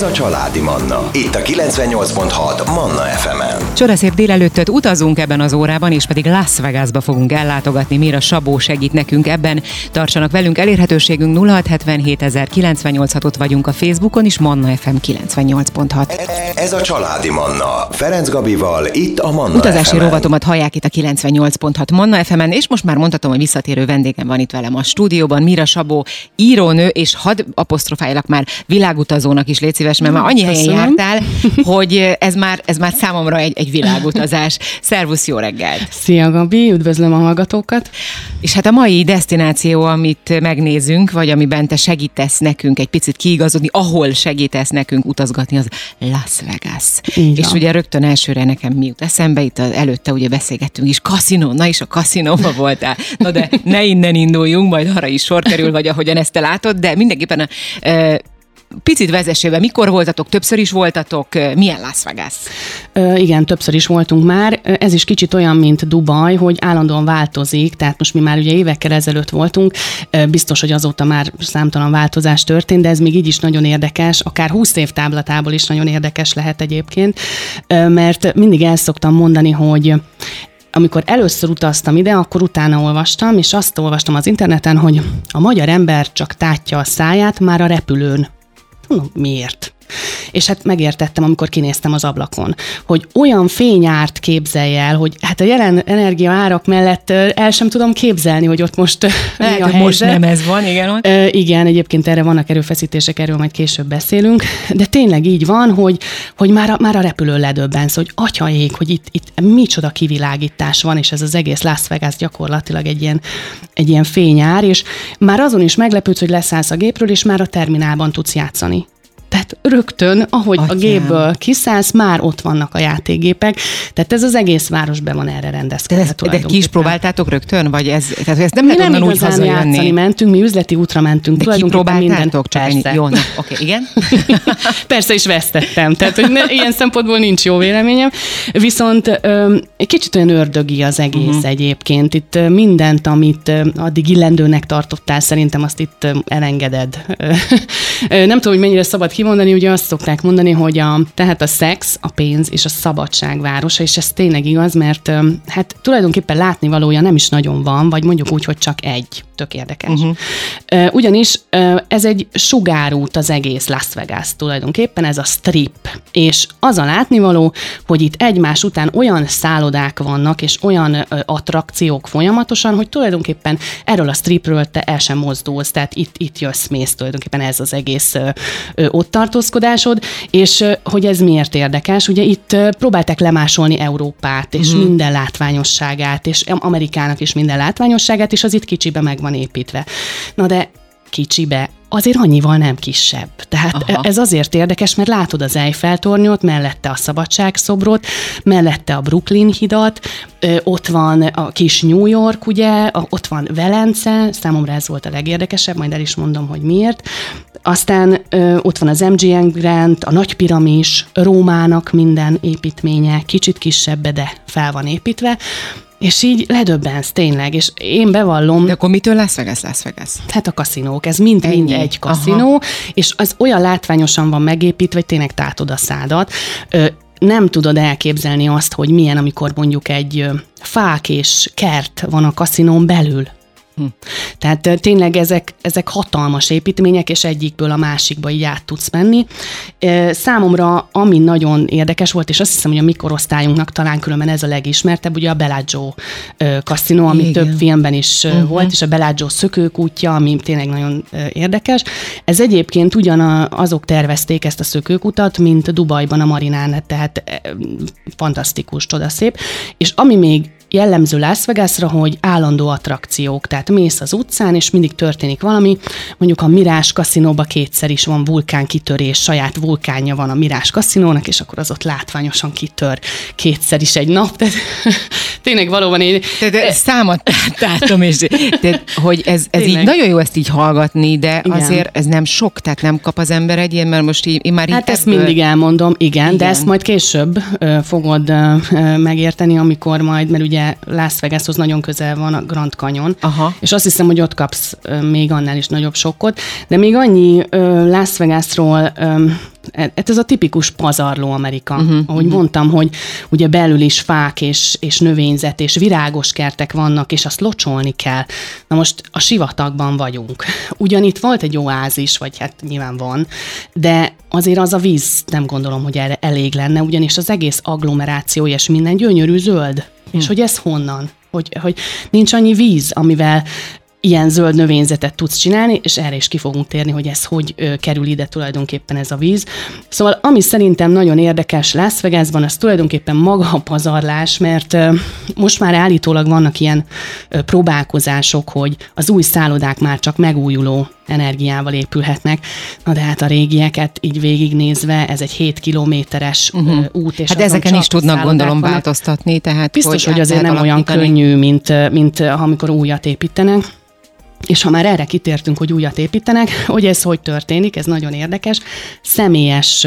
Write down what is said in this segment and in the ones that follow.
Ez a Családi Manna. Itt a 98.6 Manna FM-en. Csodaszép délelőttöt utazunk ebben az órában, és pedig Las Vegasba fogunk ellátogatni. Mira Sabó segít nekünk ebben. Tartsanak velünk, elérhetőségünk 0677 ott vagyunk a Facebookon is, Manna FM 98.6. Ez a Családi Manna. Ferenc Gabival, itt a Manna Utazási FM-en. rovatomat hallják itt a 98.6 Manna FM-en, és most már mondhatom, hogy visszatérő vendégem van itt velem a stúdióban, Mira Sabó, írónő, és hadd apostrofáljalak már világutazónak is, légy szíves, mert már annyi helyen Köszönöm. jártál, hogy ez már, ez már számomra egy, egy világutazás. Szervusz, jó reggelt! Szia Gabi, üdvözlöm a hallgatókat. És hát a mai destináció, amit megnézünk, vagy amiben te segítesz nekünk egy picit kiigazodni, ahol segítesz nekünk utazgatni, az Las Vegas. Így és van. ugye rögtön elsőre nekem mi jut eszembe, itt az előtte ugye beszélgettünk is, kaszinó, na is a kaszinóba voltál. Na de ne innen induljunk, majd arra is sor kerül, vagy ahogyan ezt te látod, de mindenképpen a, e, picit vezessél be, mikor voltatok, többször is voltatok, milyen Las Vegas? Ö, igen, többször is voltunk már. Ez is kicsit olyan, mint Dubaj, hogy állandóan változik, tehát most mi már ugye évekkel ezelőtt voltunk, biztos, hogy azóta már számtalan változás történt, de ez még így is nagyon érdekes, akár 20 év táblatából is nagyon érdekes lehet egyébként, mert mindig el szoktam mondani, hogy amikor először utaztam ide, akkor utána olvastam, és azt olvastam az interneten, hogy a magyar ember csak tátja a száját már a repülőn. Mondom, miért? És hát megértettem, amikor kinéztem az ablakon, hogy olyan fényárt képzelj el, hogy hát a jelen energia árak mellett el sem tudom képzelni, hogy ott most ö, mi Lehet, a hogy most helyzet. nem ez van, igen, ott. Ö, igen, egyébként erre vannak erőfeszítések, erről majd később beszélünk, de tényleg így van, hogy, hogy már, a, már a repülőn ledöbbensz, hogy atyaék, hogy itt, itt micsoda kivilágítás van, és ez az egész Las Vegas gyakorlatilag egy ilyen, egy ilyen fényár, és már azon is meglepődsz, hogy leszállsz a gépről, és már a terminálban tudsz játszani. Tehát rögtön, ahogy Atyám. a gépből kiszállsz, már ott vannak a játékgépek. Tehát ez az egész város be van erre De, rendezkedve. ez, de ki is próbáltátok rögtön? Vagy ez, tehát ezt nem Mi lehet nem úgy játszani mentünk, mi üzleti útra mentünk. De Tulajdonképpen kipróbáltátok? Csak. Persze. Jó, na, oké, igen. Persze is vesztettem, tehát hogy ne, ilyen szempontból nincs jó véleményem. Viszont öm, egy kicsit olyan ördögi az egész uh-huh. egyébként. Itt mindent, amit addig illendőnek tartottál, szerintem azt itt elengeded. Nem tudom, hogy mennyire szabad kimondani, ugye azt szokták mondani, hogy a, tehát a szex, a pénz és a szabadság városa, és ez tényleg igaz, mert hát tulajdonképpen látnivalója nem is nagyon van, vagy mondjuk úgy, hogy csak egy. Tök érdekes. Uh-huh. Ugyanis ez egy sugárút az egész Las Vegas tulajdonképpen, ez a strip. És az a látnivaló, hogy itt egymás után olyan szállodák vannak, és olyan attrakciók folyamatosan, hogy tulajdonképpen erről a stripről te el sem mozdulsz, tehát itt, itt jössz, mész tulajdonképpen ez az egész ott tartózkodásod, és hogy ez miért érdekes, ugye itt próbálták lemásolni Európát, és uh-huh. minden látványosságát, és Amerikának is minden látványosságát, és az itt kicsibe meg van építve. Na de kicsibe, azért annyival nem kisebb. Tehát Aha. Aha. ez azért érdekes, mert látod az Eiffel-tornyot, mellette a Szabadságszobrot, mellette a Brooklyn hidat, ott van a kis New York, ugye, ott van Velence, számomra ez volt a legérdekesebb, majd el is mondom, hogy miért. Aztán ö, ott van az MGM Grand, a Nagy Piramis, Rómának minden építménye, kicsit kisebb, de fel van építve, és így ledöbbensz tényleg, és én bevallom, De akkor mitől Las Vegas, Las Vegas? Hát a kaszinók, ez mind, mind Ennyi. egy kaszinó, Aha. és az olyan látványosan van megépítve, hogy tényleg tátod a szádat. Ö, nem tudod elképzelni azt, hogy milyen, amikor mondjuk egy fák és kert van a kaszinón belül. Hm. Tehát tényleg ezek, ezek hatalmas építmények, és egyikből a másikba így át tudsz menni. Számomra ami nagyon érdekes volt, és azt hiszem, hogy a mi korosztályunknak talán különben ez a legismertebb, ugye a Bellagio kaszinó, ami Igen. több filmben is uh-huh. volt, és a Bellagio szökőkútja, ami tényleg nagyon érdekes. Ez egyébként ugyan azok tervezték ezt a szökőkutat, mint Dubajban a Marinán, tehát fantasztikus, csodaszép. És ami még jellemző Las Vegasra, hogy állandó attrakciók, tehát mész az utcán, és mindig történik valami. Mondjuk a Mirás kaszinóba kétszer is van vulkánkitörés, saját vulkánja van a Mirás kaszinónak, és akkor az ott látványosan kitör kétszer is egy nap. Tehát tényleg valóban én... Tehát számot láttam, és tehát, hogy ez, ez így nagyon jó ezt így hallgatni, de Igen. azért ez nem sok, tehát nem kap az ember egy ilyen, mert most így, én már így Hát ezt ebből- mindig elmondom, igen, igen, de ezt majd később ö, fogod ö, ö, megérteni, amikor majd, mert ugye ugye Las Vegashoz nagyon közel van a Grand Canyon, Aha. és azt hiszem, hogy ott kapsz még annál is nagyobb sokkot, de még annyi ö, Las Vegasról, ö, ez a tipikus pazarló Amerika, uh-huh, ahogy uh-huh. mondtam, hogy ugye belül is fák és, és növényzet és virágos kertek vannak, és azt locsolni kell. Na most a sivatagban vagyunk. Ugyan itt volt egy oázis, vagy hát nyilván van, de azért az a víz nem gondolom, hogy erre elég lenne, ugyanis az egész agglomeráció és minden gyönyörű zöld. Hmm. És hogy ez honnan? Hogy, hogy nincs annyi víz, amivel ilyen zöld növényzetet tudsz csinálni, és erre is ki fogunk térni, hogy ez hogy ö, kerül ide tulajdonképpen ez a víz. Szóval ami szerintem nagyon érdekes Las Vegasban, az tulajdonképpen maga a pazarlás, mert ö, most már állítólag vannak ilyen ö, próbálkozások, hogy az új szállodák már csak megújuló energiával épülhetnek. Na de hát a régieket így végignézve, ez egy 7 kilométeres uh-huh. út. És hát ezeken is tudnak gondolom vannak. változtatni. Tehát Biztos, hogy, hogy azért nem olyan könnyű, mint, mint amikor újat építenek. És ha már erre kitértünk, hogy újat építenek, hogy ez hogy történik, ez nagyon érdekes. Személyes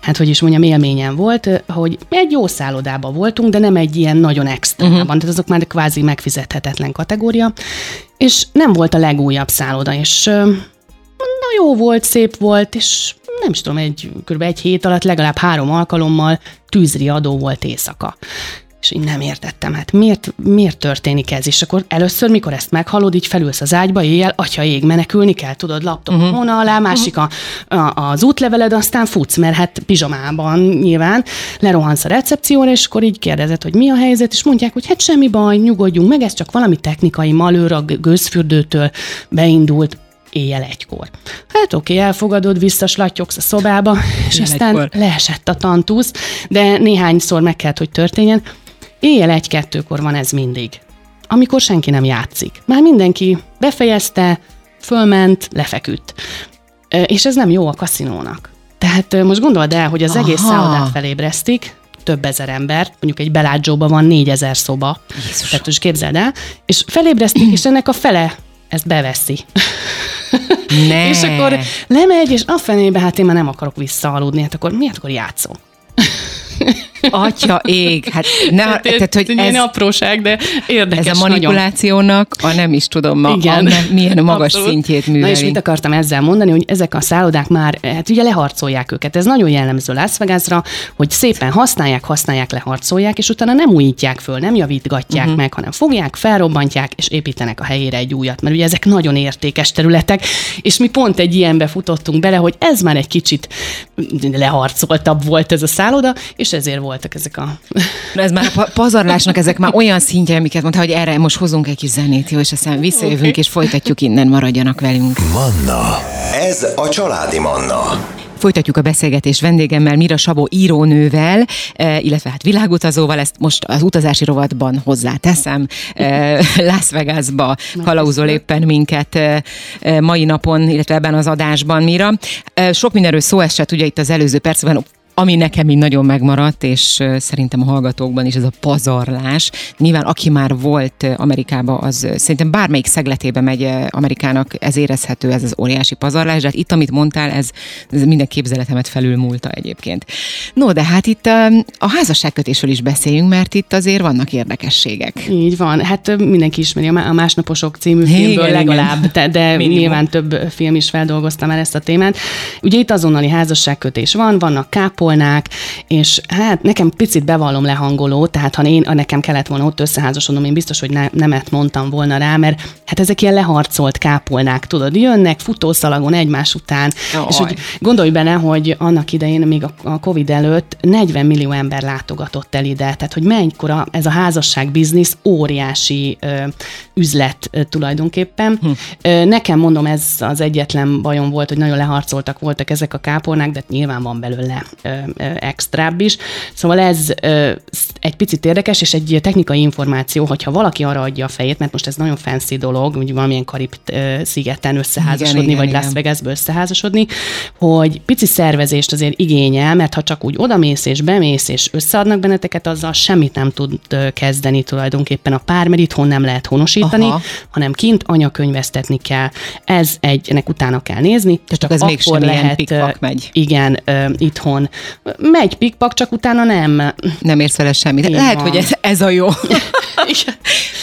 hát hogy is mondjam, élményem volt, hogy egy jó szállodában voltunk, de nem egy ilyen nagyon extrában, uh-huh. tehát azok már kvázi megfizethetetlen kategória, és nem volt a legújabb szálloda, és na jó volt, szép volt, és nem is tudom, egy, kb. egy hét alatt legalább három alkalommal tűzri adó volt éjszaka. És én nem értettem, hát miért, miért történik ez? És akkor először, mikor ezt meghallod, így felülsz az ágyba, éjjel, atya ég, menekülni kell, tudod, laptop uh-huh. hóna alá, másik a, a, az útleveled, aztán futsz, mert hát pizsamában nyilván lerohansz a recepcióra, és akkor így kérdezed, hogy mi a helyzet, és mondják, hogy hát semmi baj, nyugodjunk meg, ez csak valami technikai malőr a gőzfürdőtől beindult, éjjel egykor. Hát oké, elfogadod, visszaslattyogsz a szobába, és éjjel aztán egykor. leesett a tantusz, de néhányszor meg kellett, hogy történjen. Éjjel egy-kettőkor van ez mindig, amikor senki nem játszik. Már mindenki befejezte, fölment, lefeküdt. És ez nem jó a kaszinónak. Tehát most gondold el, hogy az Aha. egész szállodát felébresztik, több ezer ember, mondjuk egy belágyzsóban van négyezer szoba. Jézus. Tehát most képzeld el, és felébresztik, és ennek a fele ezt beveszi. Ne. és akkor lemegy, és a fenébe, hát én már nem akarok visszaaludni, hát akkor miért akkor játszom? Atya ég, hát ne, tehát, tehát, hogy ez, apróság, de érdekes Ez a manipulációnak a nem is tudom ma, Igen. A, milyen magas Abszolút. szintjét műveli. Na és mit akartam ezzel mondani, hogy ezek a szállodák már, hát ugye leharcolják őket. Ez nagyon jellemző Las Vegasra, hogy szépen használják, használják, leharcolják, és utána nem újítják föl, nem javítgatják uh-huh. meg, hanem fogják, felrobbantják, és építenek a helyére egy újat. Mert ugye ezek nagyon értékes területek, és mi pont egy ilyenbe futottunk bele, hogy ez már egy kicsit leharcoltabb volt ez a szálloda, és ezért volt voltak ezek a... Ez már a pazarlásnak ezek már olyan szintje, amiket mondta, hogy erre most hozunk egy kis zenét, jó, és aztán visszajövünk, okay. és folytatjuk innen, maradjanak velünk. Manna. Ez a Családi Manna. Folytatjuk a beszélgetést vendégemmel, Mira Sabó írónővel, eh, illetve hát világutazóval, ezt most az utazási rovatban hozzáteszem. Eh, Las Vegasba kalauzol éppen minket eh, mai napon, illetve ebben az adásban, Mira. Sok mindenről szó esett ugye itt az előző percben, ami nekem így nagyon megmaradt, és szerintem a hallgatókban is ez a pazarlás. Nyilván aki már volt Amerikába, az szerintem bármelyik szegletébe megy Amerikának, ez érezhető, ez az óriási pazarlás, de hát itt, amit mondtál, ez, ez minden képzeletemet felülmúlta egyébként. No, de hát itt a, a házasságkötésről is beszéljünk, mert itt azért vannak érdekességek. Így van, hát mindenki ismeri a Másnaposok című filmből igen, legalább, de, de nyilván több film is feldolgozta már ezt a témát. Ugye itt azonnali házasságkötés van, vannak kápol, hangolnák, és hát nekem picit bevallom lehangoló, tehát ha én, nekem kellett volna ott összeházasodnom, én biztos, hogy ne, nemet mondtam volna rá, mert hát ezek ilyen leharcolt kápolnák, tudod, jönnek futószalagon egymás után, oh, és hogy gondolj bele, hogy annak idején, még a, a Covid előtt 40 millió ember látogatott el ide, tehát hogy mennyikora ez a házasság biznisz óriási ö, üzlet ö, tulajdonképpen. Hm. Ö, nekem mondom, ez az egyetlen bajom volt, hogy nagyon leharcoltak voltak ezek a kápolnák, de nyilván van belőle ö, extrább is. Szóval ez egy picit érdekes, és egy technikai információ, hogyha valaki arra adja a fejét, mert most ez nagyon fancy dolog, hogy valamilyen karib szigeten összeházasodni, igen, vagy igen, Las Vegasbe összeházasodni, hogy pici szervezést azért igényel, mert ha csak úgy odamész és bemész, és összeadnak benneteket, azzal semmit nem tud kezdeni tulajdonképpen a pár, mert itthon nem lehet honosítani, Aha. hanem kint anyakönyvesztetni kell. Ez egy, ennek utána kell nézni. Tehát csak ez még lehet, megy. Igen, itthon megy pikpak, csak utána nem. Nem érsz vele semmit. Lehet, van. hogy ez, ez a jó.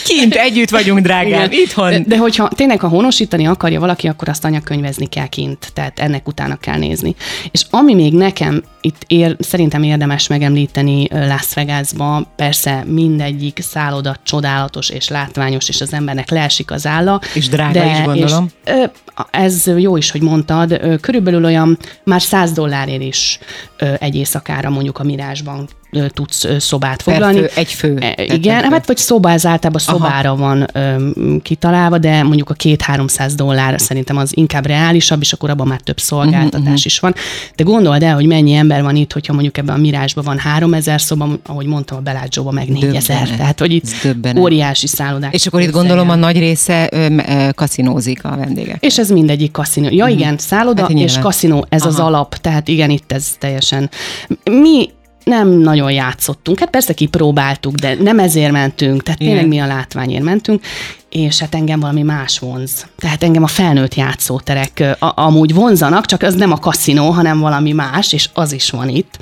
Kint együtt vagyunk, drágám. Igen. Itthon. De, de hogyha tényleg, ha honosítani akarja valaki, akkor azt anyakönyvezni kell kint, tehát ennek utána kell nézni. És ami még nekem itt ér, szerintem érdemes megemlíteni Las Vegasba, persze mindegyik szálloda csodálatos és látványos, és az embernek leesik az álla. És drága is, gondolom. És, ez jó is, hogy mondtad, körülbelül olyan már 100 dollárért is egy éjszakára mondjuk a Mirásban tudsz szobát foglalni. fő, egy fő. E, Igen, egy- hát vagy szoba, ez általában szobára van öm, kitalálva, de mondjuk a két-háromszáz dollár szerintem az inkább reálisabb, és akkor abban már több szolgáltatás Mhm, is van. De gondold el, hogy mennyi ember van itt, hogyha mondjuk ebben a Mirásban van 3000 szoba, ahogy mondtam, a Belágyzóban meg 4000. Döbbenet. Tehát, hogy itt döbbenet. óriási szállodák. És akkor itt gondolom a nagy része ö, kaszinózik a vendégek. És ez mindegyik kaszinó. Ja, igen, szálloda Hát és kaszinó, ez Aha. az Aha. alap. Tehát igen, itt ez teljesen. Mi nem nagyon játszottunk. Hát persze kipróbáltuk, de nem ezért mentünk. Tehát Igen. tényleg mi a látványért mentünk, és hát engem valami más vonz. Tehát engem a felnőtt játszóterek a, amúgy vonzanak, csak az nem a kaszinó, hanem valami más, és az is van itt.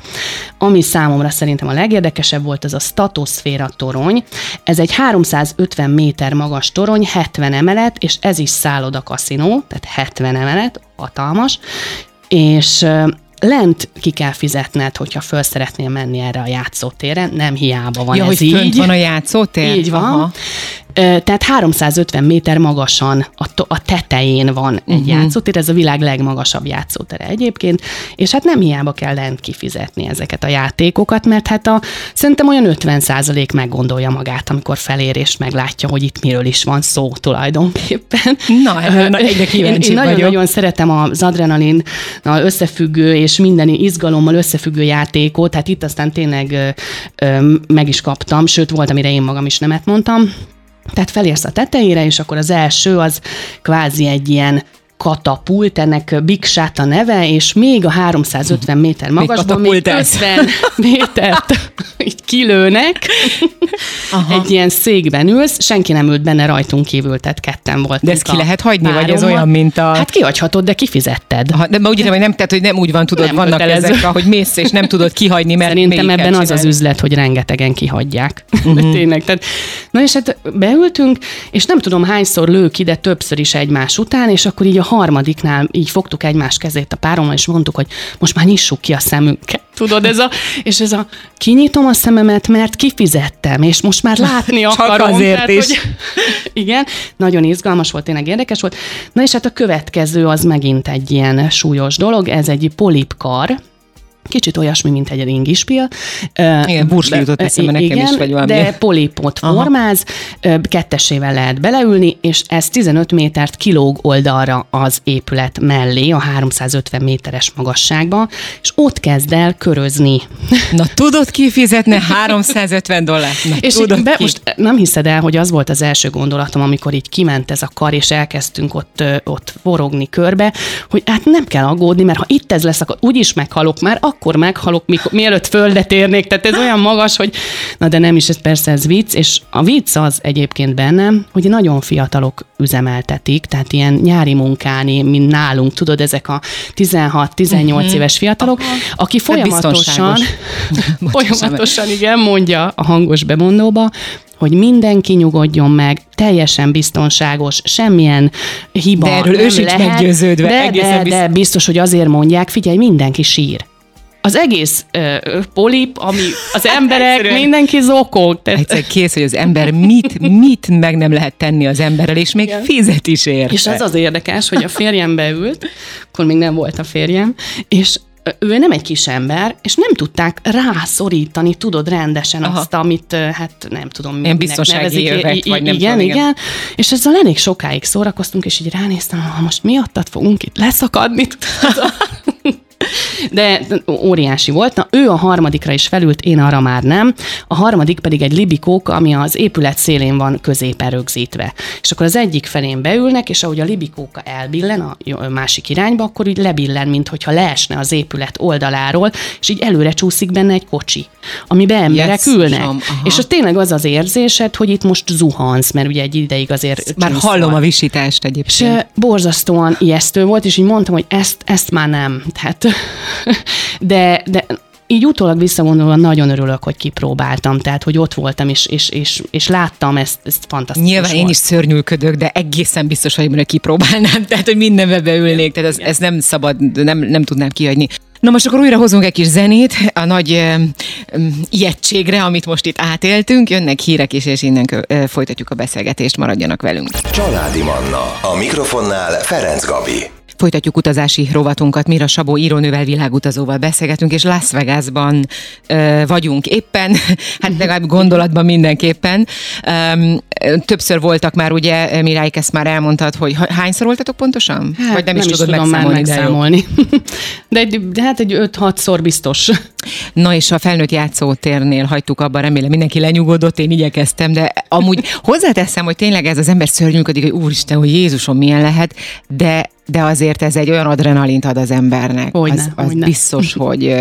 Ami számomra szerintem a legérdekesebb volt, az a statoszféra torony. Ez egy 350 méter magas torony, 70 emelet, és ez is szálloda kaszinó, tehát 70 emelet, hatalmas, és lent ki kell fizetned, hogyha föl szeretnél menni erre a játszótérre, nem hiába van ja, ez hogy így. fönt van a játszótér? Így van. Aha. Tehát 350 méter magasan a, a tetején van egy uh-huh. játszótér, ez a világ legmagasabb játszótere egyébként, és hát nem hiába kell lent kifizetni ezeket a játékokat, mert hát a, szerintem olyan 50% meggondolja magát, amikor felér és meglátja, hogy itt miről is van szó tulajdonképpen. Na, ebben na, egyre én, kíváncsi én vagyok. nagyon-nagyon szeretem az adrenalin összefüggő és minden izgalommal összefüggő játékot, tehát itt aztán tényleg ö, ö, meg is kaptam, sőt volt, amire én magam is nemet mondtam. Tehát felérsz a tetejére, és akkor az első az kvázi egy ilyen katapult, ennek Big Shot a neve, és még a 350 méter magasban még katapultálsz. 50 métert így kilőnek, Aha. egy ilyen székben ülsz, senki nem ült benne rajtunk kívül, tehát ketten voltunk. De ezt ki lehet hagyni, vagy ez olyan, mint a... Hát kihagyhatod, de kifizetted. Aha, de ma úgy értem, hogy nem, tehát, hogy nem úgy van, tudod, Nem vannak kötelező. ezek, hogy mész és nem tudod kihagyni, mert Szerintem ebben az az üzlet, hogy rengetegen kihagyják. Uh-huh. De tényleg. Tehát, na és hát beültünk, és nem tudom hányszor lők ide többször is egymás után, és akkor így a harmadiknál így fogtuk egymás kezét a párommal, és mondtuk, hogy most már nyissuk ki a szemünket. Tudod, ez a, és ez a, kinyitom a szememet, mert kifizettem, és most már látni Csak akarom. azért is. Hogy, igen, nagyon izgalmas volt, tényleg érdekes volt. Na és hát a következő az megint egy ilyen súlyos dolog, ez egy polipkar, Kicsit olyasmi, mint egy ringispil. Igen, bursli jutott eszembe nekem is, vagy valami. De polipot Aha. formáz, kettesével lehet beleülni, és ez 15 métert kilóg oldalra az épület mellé, a 350 méteres magasságba, és ott kezd el körözni. Na tudod kifizetni 350 dollár? Na, És tudod be, ki? most nem hiszed el, hogy az volt az első gondolatom, amikor így kiment ez a kar, és elkezdtünk ott, ott forogni körbe, hogy hát nem kell aggódni, mert ha itt ez lesz, akkor úgyis meghalok már, akkor meghalok, mikor, mielőtt földet érnék. Tehát ez olyan magas, hogy na de nem is, ez persze ez vicc, és a vicc az egyébként bennem, hogy nagyon fiatalok üzemeltetik, tehát ilyen nyári munkáni, mint nálunk, tudod, ezek a 16-18 éves fiatalok, aki folyamatosan, biztonságos. Bocsánat. folyamatosan igen, mondja a hangos bemondóba, hogy mindenki nyugodjon meg, teljesen biztonságos, semmilyen hiba De erről ő nem sincs lehet. meggyőződve, De, egészen de, biztos. de biztos, hogy azért mondják, figyelj, mindenki sír. Az egész ö, polip, ami az emberek, Egyszerűen. mindenki zokog. Tehát, Egyszer kész, hogy az ember mit, mit meg nem lehet tenni az emberrel, és még Igen. fizet is érte. És az az érdekes, hogy a férjem beült, akkor még nem volt a férjem, és ő nem egy kis ember, és nem tudták rászorítani, tudod, rendesen Aha. Azt, amit, hát nem tudom, Ilyen biztonsági nevezik. övek, I- vagy nem igen, tudom, igen, igen. És ezzel elég sokáig szórakoztunk, és így ránéztem, ha most miattad fogunk itt leszakadni. De óriási volt. Na, ő a harmadikra is felült, én arra már nem. A harmadik pedig egy libikók, ami az épület szélén van középen rögzítve. És akkor az egyik felén beülnek, és ahogy a libikóka elbillen a másik irányba, akkor úgy lebillen, mint hogyha leesne az épület oldaláról, és így előre csúszik benne egy kocsi, amiben emberek Jesszusom, ülnek. aha. És az tényleg az az érzésed, hogy itt most zuhansz, mert ugye egy ideig azért Már hallom a visítást És egyébként. ö, borzasztóan ijesztő volt, és így mondtam, hogy ezt, ezt már nem. Tehát de, de így utólag visszagondolva nagyon örülök, hogy kipróbáltam, tehát hogy ott voltam, és, és, és, és láttam ezt, ezt fantasztikus Nyilván volt. én is szörnyűködök, de egészen biztos, hogy hogy kipróbálnám, tehát hogy mindenbe beülnék, tehát ez, ez nem szabad, nem, nem tudnám kihagyni. Na most akkor újra hozunk egy kis zenét a nagy um, ijegységre, amit most itt átéltünk. Jönnek hírek is, és innen uh, folytatjuk a beszélgetést, maradjanak velünk. Családi Manna. A mikrofonnál Ferenc Gabi. Folytatjuk utazási rovatunkat, Mira Sabó írónővel, világutazóval beszélgetünk, és Las Vegasban ö, vagyunk éppen, hát legalább gondolatban mindenképpen. Um, többször voltak már, ugye, Miráik, ezt már elmondtad, hogy hányszor voltatok pontosan? Hát, Vagy nem, nem is, is tudod tudom megszámolni? Már megszámolni. De, egy, de hát egy 5-6-szor biztos. Na és a felnőtt játszótérnél hagytuk abban, remélem mindenki lenyugodott, én igyekeztem, de amúgy hozzáteszem, hogy tényleg ez az ember szörnyűködik, hogy úristen, hogy Jézusom milyen lehet, de de azért ez egy olyan adrenalint ad az embernek. Hogyne, az, az hogyne. biztos, hogy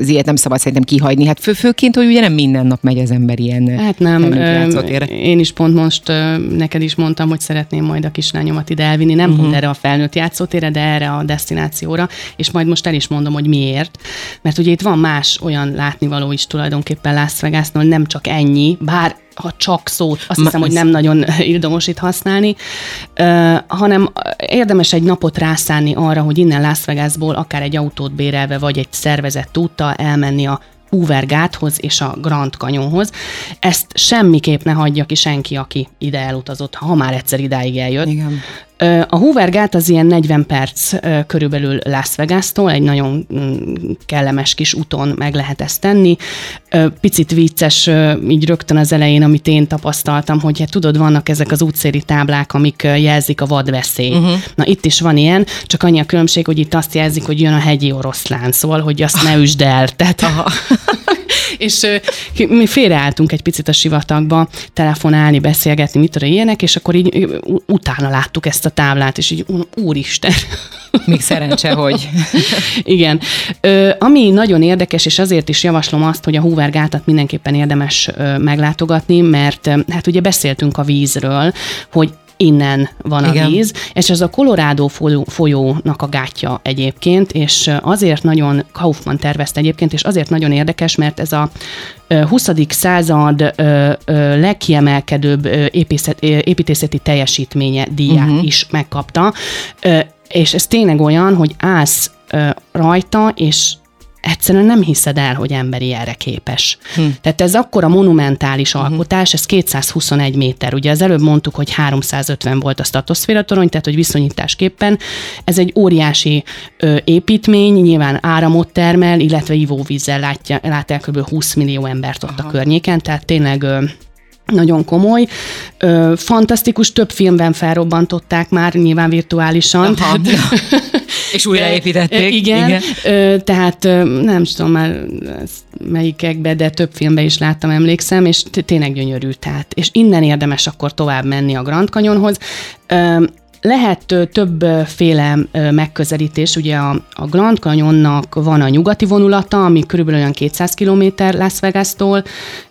az ilyet nem szabad szerintem kihagyni. Hát fő, főként, hogy ugye nem minden nap megy az ember ilyen Hát nem, én is pont most neked is mondtam, hogy szeretném majd a kislányomat ide elvinni, nem uh-huh. pont erre a felnőtt játszótérre, de erre a destinációra, és majd most el is mondom, hogy miért. Mert ugye itt van más olyan látnivaló is tulajdonképpen Las Vegasnál, nem csak ennyi, bár ha csak szót, azt Ma, hiszem, hogy nem nagyon ildomos itt használni, uh, hanem érdemes egy napot rászánni arra, hogy innen Las Vegasból akár egy autót bérelve, vagy egy szervezett úttal elmenni a Hoover gáthoz és a Grand Canyonhoz. Ezt semmiképp ne hagyja ki senki, aki ide elutazott, ha már egyszer idáig eljött. Igen. A Hoover gát az ilyen 40 perc körülbelül Las Vegas-tól, egy nagyon mm, kellemes kis úton meg lehet ezt tenni. Picit vicces így rögtön az elején, amit én tapasztaltam, hogy hát tudod, vannak ezek az útszéri táblák, amik jelzik a vadveszély. Uh-huh. Na itt is van ilyen, csak annyi a különbség, hogy itt azt jelzik, hogy jön a hegyi oroszlán, szóval, hogy azt ne üsd el. Tehát, Aha. és mi félreálltunk egy picit a sivatagba, telefonálni, beszélgetni, mit tudom, ilyenek, és akkor így utána láttuk ezt a táblát, és így úristen. Még szerencse, hogy. Igen. Ö, ami nagyon érdekes, és azért is javaslom azt, hogy a Hoover gátat mindenképpen érdemes ö, meglátogatni, mert hát ugye beszéltünk a vízről, hogy innen van Igen. a víz, és ez a Colorado folyónak a gátja egyébként, és azért nagyon, Kaufman tervezte egyébként, és azért nagyon érdekes, mert ez a 20. század legkiemelkedőbb építészeti teljesítménye díját uh-huh. is megkapta, és ez tényleg olyan, hogy állsz rajta, és egyszerűen nem hiszed el, hogy emberi erre képes. Hm. Tehát ez akkora monumentális uh-huh. alkotás, ez 221 méter. Ugye az előbb mondtuk, hogy 350 volt a statoszféra torony, tehát hogy viszonyításképpen ez egy óriási ö, építmény, nyilván áramot termel, illetve ivóvízzel látja, lát el kb. 20 millió embert ott Aha. a környéken, tehát tényleg ö, nagyon komoly. Ö, fantasztikus, több filmben felrobbantották már, nyilván virtuálisan. Aha. És újraépítették. Igen, igen. Ö, tehát nem tudom már melyikekbe, de több filmben is láttam, emlékszem, és tényleg gyönyörű. Tehát, és innen érdemes akkor tovább menni a Grand Canyonhoz. Ö, lehet többféle megközelítés, ugye a, a Grand Canyonnak van a nyugati vonulata, ami körülbelül olyan 200 km Las Vegas-tól,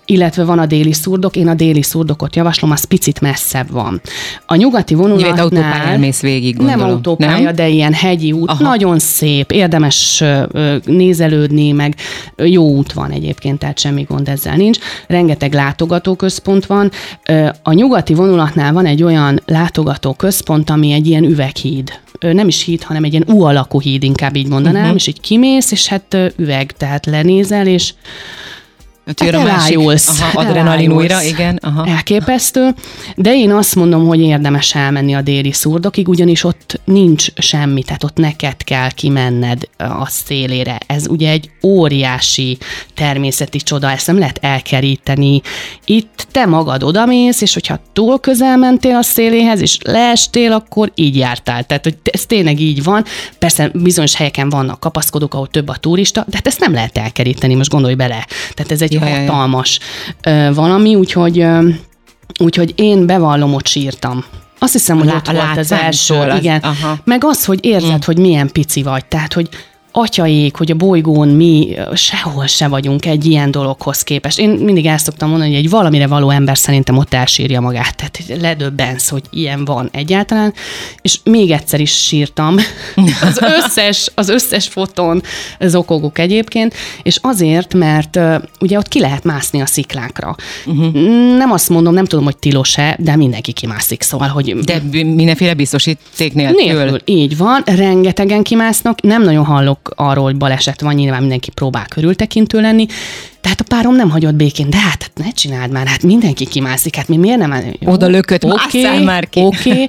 illetve van a déli szurdok, én a déli szurdokot javaslom, az picit messzebb van. A nyugati vonulatnál... autópályán mész végig, gondolom. Nem autópálya, nem? de ilyen hegyi út, Aha. nagyon szép, érdemes nézelődni, meg jó út van egyébként, tehát semmi gond ezzel nincs. Rengeteg látogatóközpont van. A nyugati vonulatnál van egy olyan látogatóközpont, ami egy ilyen üveghíd nem is híd, hanem egy ilyen U alakú híd, inkább így mondanám, uh-huh. és így kimész, és hát üveg, tehát lenézel, és Hát elájulsz. Aha, adrenalin újra, igen. Aha. Elképesztő. De én azt mondom, hogy érdemes elmenni a déli szurdokig, ugyanis ott nincs semmi, tehát ott neked kell kimenned a szélére. Ez ugye egy óriási természeti csoda, ezt nem lehet elkeríteni. Itt te magad odamész, és hogyha túl közel mentél a széléhez, és leestél, akkor így jártál. Tehát, hogy ez tényleg így van. Persze bizonyos helyeken vannak kapaszkodók, ahol több a turista, de hát ezt nem lehet elkeríteni, most gondolj bele. Tehát ez egy egy ja, hatalmas ja. valami, úgyhogy, úgyhogy én bevallom, ott sírtam. Azt hiszem, hogy ott volt az első, az, igen. Aha. Meg az, hogy érzed, mm. hogy milyen pici vagy, tehát, hogy atyaik, hogy a bolygón mi sehol se vagyunk egy ilyen dologhoz képest. Én mindig el szoktam mondani, hogy egy valamire való ember szerintem ott elsírja magát. Tehát ledöbbensz, hogy ilyen van egyáltalán. És még egyszer is sírtam. Az összes, az összes fotón zokogok egyébként, és azért, mert ugye ott ki lehet mászni a sziklákra. Uh-huh. Nem azt mondom, nem tudom, hogy tilos-e, de mindenki kimászik, szóval, hogy... De mindenféle biztosíték nélkül. nélkül. Így van, rengetegen kimásznak, nem nagyon hallok arról, hogy baleset van, nyilván mindenki próbál körültekintő lenni, tehát a párom nem hagyott békén, de hát, hát ne csináld már, hát mindenki kimászik, hát mi miért nem? Jó, Oda lökött, okay, már ki. Oké, okay.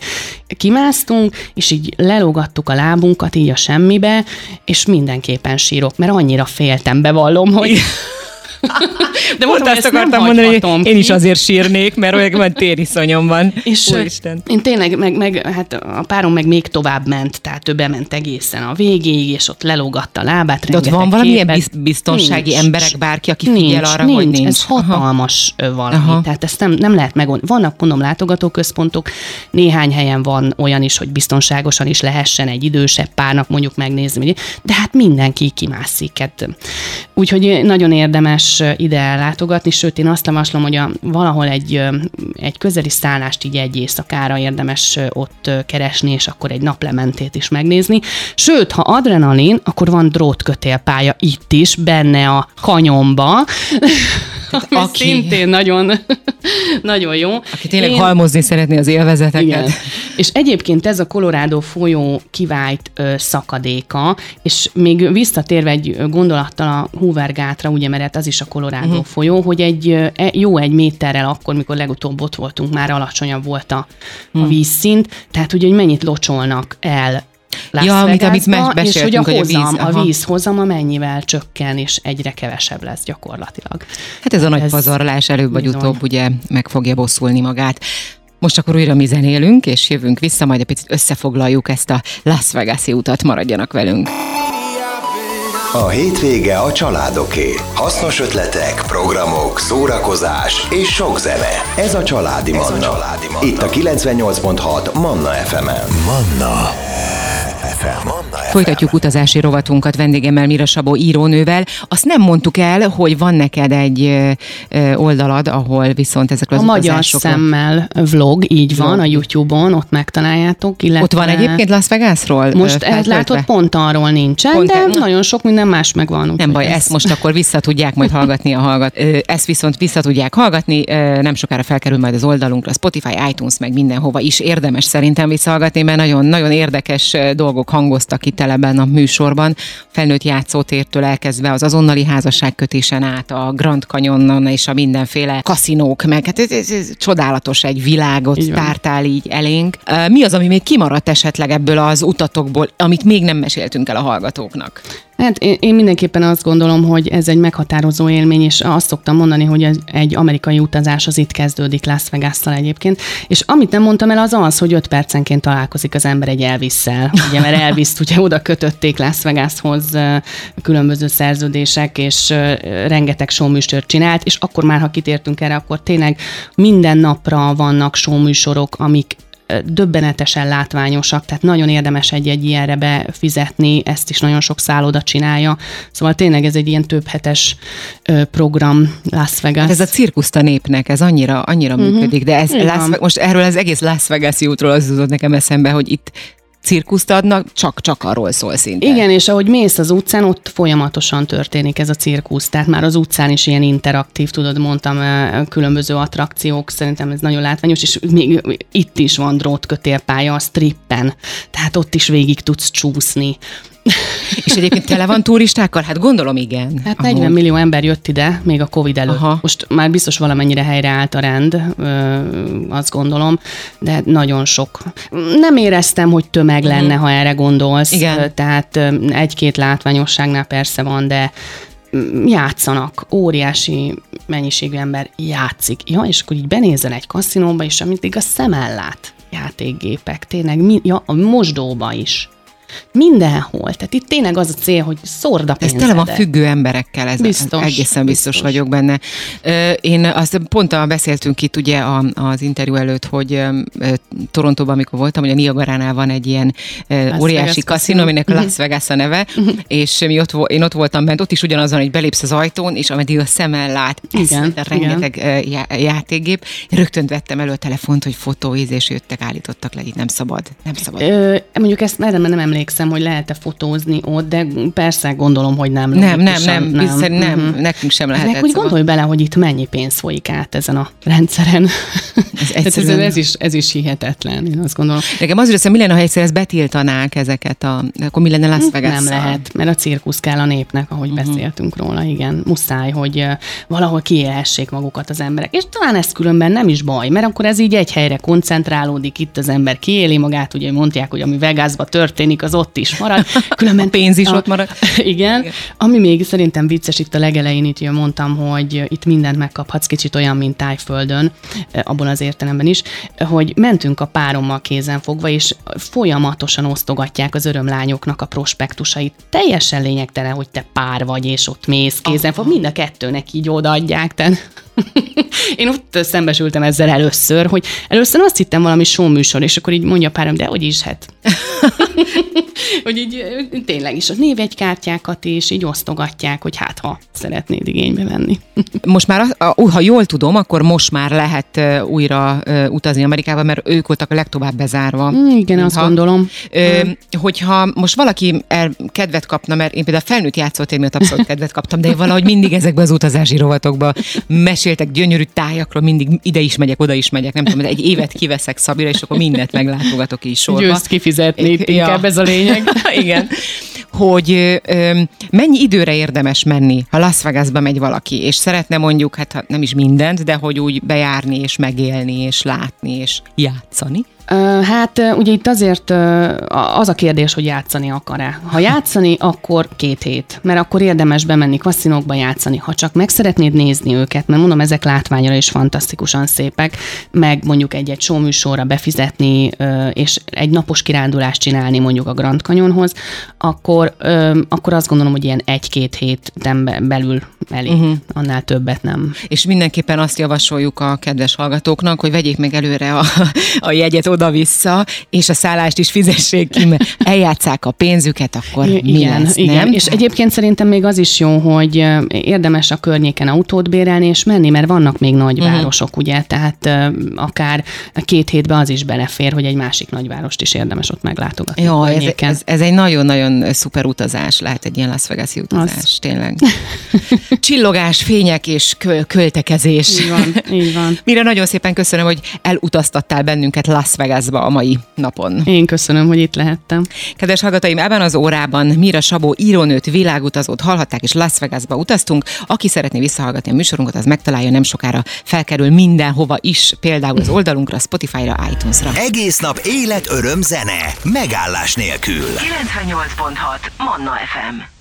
kimásztunk, és így lelógattuk a lábunkat így a semmibe, és mindenképpen sírok, mert annyira féltem, bevallom, hogy... De most ezt akartam mondani, hogy én is azért sírnék, mert olyan van tériszonyom van. És Úristen. én tényleg, meg, meg, hát a párom meg még tovább ment, tehát ő bement egészen a végéig, és ott lelógatta a lábát. De ott van valamilyen képet. biztonsági nincs, emberek, bárki, aki nincs, figyel arra, nincs, hogy nincs. Ez hatalmas Aha. valami, Aha. tehát ezt nem, nem lehet megoldani. Vannak, mondom, látogatóközpontok, néhány helyen van olyan is, hogy biztonságosan is lehessen egy idősebb párnak mondjuk megnézni, de hát mindenki kimászik. Hát. Úgyhogy nagyon érdemes ide látogatni, sőt én azt javaslom, hogy a, valahol egy, egy közeli szállást így egy éjszakára érdemes ott keresni, és akkor egy naplementét is megnézni. Sőt, ha adrenalin, akkor van drótkötélpálya itt is, benne a kanyomba, ami aki... szintén nagyon, nagyon jó. Aki tényleg Én... halmozni szeretné az élvezeteket. Igen. És egyébként ez a Colorado folyó kivált ö, szakadéka, és még visszatérve egy gondolattal a Hoover gátra, ugye, mert az is a Colorado uh-huh. folyó, hogy egy e, jó egy méterrel akkor, mikor legutóbb ott voltunk, már alacsonyabb volt a, a hmm. vízszint, tehát ugye, hogy mennyit locsolnak el Las ja, amit, amit és hogy a hozam, hogy a, víz, a víz hozama mennyivel csökken, és egyre kevesebb lesz gyakorlatilag. Hát ez a nagy ez pazarlás előbb vagy bizony. utóbb ugye meg fogja bosszulni magát. Most akkor újra mi zenélünk, és jövünk vissza, majd egy picit összefoglaljuk ezt a Las Vegas-i utat, maradjanak velünk. A hétvége a családoké. Hasznos ötletek, programok, szórakozás és sok zene. Ez a Családi Manna. Ez a családi Manna. Itt a 98.6 Manna FM-en. Manna. FM. Folytatjuk utazási rovatunkat vendégemmel Mira Sabó írónővel. Azt nem mondtuk el, hogy van neked egy oldalad, ahol viszont ezek az A magyar szemmel vlog, így van, vlog. a YouTube-on, ott megtaláljátok. Illetve... Ott van egyébként Las Vegasról? Most ez látod, pont arról nincsen, pont de e... nagyon sok minden más megvan. Nem baj, ez... ezt most akkor vissza tudják majd hallgatni a hallgat. Ezt viszont vissza tudják hallgatni, nem sokára felkerül majd az oldalunkra, Spotify, iTunes, meg mindenhova is érdemes szerintem visszahallgatni, mert nagyon, nagyon érdekes dolgok hangoztak itt teleben a műsorban, felnőtt játszótértől elkezdve az azonnali házasságkötésen át, a Grand Canyonon és a mindenféle kaszinók, meg hát ez, ez, ez csodálatos egy világot így tártál így elénk. Mi az, ami még kimaradt esetleg ebből az utatokból, amit még nem meséltünk el a hallgatóknak? Hát én, én mindenképpen azt gondolom, hogy ez egy meghatározó élmény, és azt szoktam mondani, hogy egy amerikai utazás az itt kezdődik Las vegas egyébként. És amit nem mondtam el, az az, hogy öt percenként találkozik az ember egy Elvis-szel. Ugye, mert elvis ugye oda kötötték Las Vegashoz különböző szerződések, és rengeteg showműsort csinált, és akkor már, ha kitértünk erre, akkor tényleg minden napra vannak showműsorok, amik döbbenetesen látványosak, tehát nagyon érdemes egy-egy ilyenre befizetni, ezt is nagyon sok szálloda csinálja. Szóval tényleg ez egy ilyen több hetes program Las Vegas. Ez a cirkuszta népnek, ez annyira, annyira uh-huh. működik, de ez Las, most erről az egész Las Vegas útról az jutott nekem eszembe, hogy itt cirkuszt adnak, csak, csak arról szól szinte. Igen, és ahogy mész az utcán, ott folyamatosan történik ez a cirkusz. Tehát már az utcán is ilyen interaktív, tudod, mondtam, különböző attrakciók, szerintem ez nagyon látványos, és még itt is van drótkötélpálya a strippen, tehát ott is végig tudsz csúszni. És egyébként tele van turistákkal? Hát gondolom igen. Hát 40 ahogy. millió ember jött ide, még a Covid előtt. Aha. Most már biztos valamennyire helyreállt a rend, azt gondolom, de nagyon sok. Nem éreztem, hogy tömeg uh-huh. lenne, ha erre gondolsz. Igen. Tehát egy-két látványosságnál persze van, de játszanak, óriási mennyiségű ember játszik. Ja, és akkor így benézel egy kaszinóba, és amit a szem lát játékgépek, tényleg, mi, ja, a mosdóba is Mindenhol. Tehát itt tényleg az a cél, hogy szórd a Ez tele van függő emberekkel, ez biztos, egészen biztos, biztos vagyok benne. Én azt pont a beszéltünk itt ugye az interjú előtt, hogy Torontóban, amikor voltam, hogy a Niagaránál van egy ilyen Las óriási kaszinó, aminek uh-huh. Las Vegas a neve, és mi ott, én ott voltam bent, ott is ugyanazon, hogy belépsz az ajtón, és ameddig a szemmel lát, igen, ez rengeteg igen. játékgép, én rögtön vettem elő a telefont, hogy fotóiz, és jöttek, állítottak le, itt nem szabad, nem szabad. Ö, mondjuk ezt erre nem emlékszem, hogy lehet-e fotózni ott, de persze gondolom, hogy nem. Nem, nem, nem, nem, nem, nem uh-huh. nekünk sem lehet. Meg úgy gondolj bele, hogy itt mennyi pénz folyik át ezen a rendszeren. Ez, egyszerűen... ez, ez, is, ez is hihetetlen, én azt gondolom. Nekem az hogy mi lenne, ha egyszer ezt betiltanák ezeket, a, akkor mi lenne Las vegas Nem lehet, mert a cirkusz kell a népnek, ahogy uh-huh. beszéltünk róla, igen. Muszáj, hogy valahol kiélhessék magukat az emberek. És talán ez különben nem is baj, mert akkor ez így egy helyre koncentrálódik, itt az ember kiéli magát, ugye mondják, hogy ami Vegasban történik, az ott is marad. Különben a pénz is a, ott marad. Igen. igen. Ami még szerintem vicces itt a legelején, itt mondtam, hogy itt mindent megkaphatsz, kicsit olyan, mint tájföldön, abban az értelemben is, hogy mentünk a párommal kézen fogva, és folyamatosan osztogatják az örömlányoknak a prospektusait. Teljesen lényegtelen, hogy te pár vagy, és ott mész kézen fogva, mind a kettőnek így odaadják. Tehát én ott szembesültem ezzel először, hogy először azt hittem valami show műsor, és akkor így mondja a párom, de hogy is, hát. hogy így tényleg is a névegykártyákat is így osztogatják, hogy hát ha szeretnéd igénybe venni. most már, ha jól tudom, akkor most már lehet újra utazni Amerikába, mert ők voltak a legtovább bezárva. Mm, igen, azt gondolom. Ö, mm. Hogyha most valaki el, kedvet kapna, mert én például felnőtt játszótér miatt abszolút kedvet kaptam, de valahogy mindig ezekbe az utazási rovatokba meséltek gyönyörű tájakról, mindig ide is megyek, oda is megyek, nem tudom, egy évet kiveszek Szabira, és akkor mindent meglátogatok így sorba. Győzt kifizetni, é, inkább ja. ez a lényeg. Igen. Hogy ö, mennyi időre érdemes menni, ha Las Vegasba megy valaki, és szeretne mondjuk, hát nem is mindent, de hogy úgy bejárni, és megélni, és látni, és játszani? Hát ugye itt azért az a kérdés, hogy játszani akar-e. Ha játszani, akkor két hét, mert akkor érdemes bemenni kaszinókba játszani. Ha csak meg szeretnéd nézni őket, mert mondom, ezek látványra is fantasztikusan szépek, meg mondjuk egy-egy showműsorra befizetni, és egy napos kirándulást csinálni mondjuk a Grand Canyonhoz, akkor, akkor azt gondolom, hogy ilyen egy-két héten belül elég, uh-huh. annál többet nem. És mindenképpen azt javasoljuk a kedves hallgatóknak, hogy vegyék meg előre a, a jegyet oda-vissza, és a szállást is fizessék ki, mert eljátszák a pénzüket, akkor I- mi igen, lesz, igen. nem? És egyébként szerintem még az is jó, hogy érdemes a környéken autót bérelni és menni, mert vannak még nagyvárosok, uh-huh. ugye, tehát akár két hétben az is belefér, hogy egy másik nagyvárost is érdemes ott meglátogatni. Jó, ez, ez, ez egy nagyon-nagyon szuper utazás, lehet egy ilyen Las Vegas-i utazás, az... tényleg. Csillogás, fények és költekezés. Így van, így van. Mire nagyon szépen köszönöm, hogy elutaztattál bennünket Las Vegasba a mai napon. Én köszönöm, hogy itt lehettem. Kedves hallgatóim, ebben az órában Mira Sabó írónőt, világutazót hallhatták, és Las Vegasba utaztunk. Aki szeretné visszahallgatni a műsorunkat, az megtalálja nem sokára. Felkerül mindenhova is, például az oldalunkra, Spotify-ra, iTunes-ra. Egész nap élet, öröm, zene, megállás nélkül. 98.6 Manna FM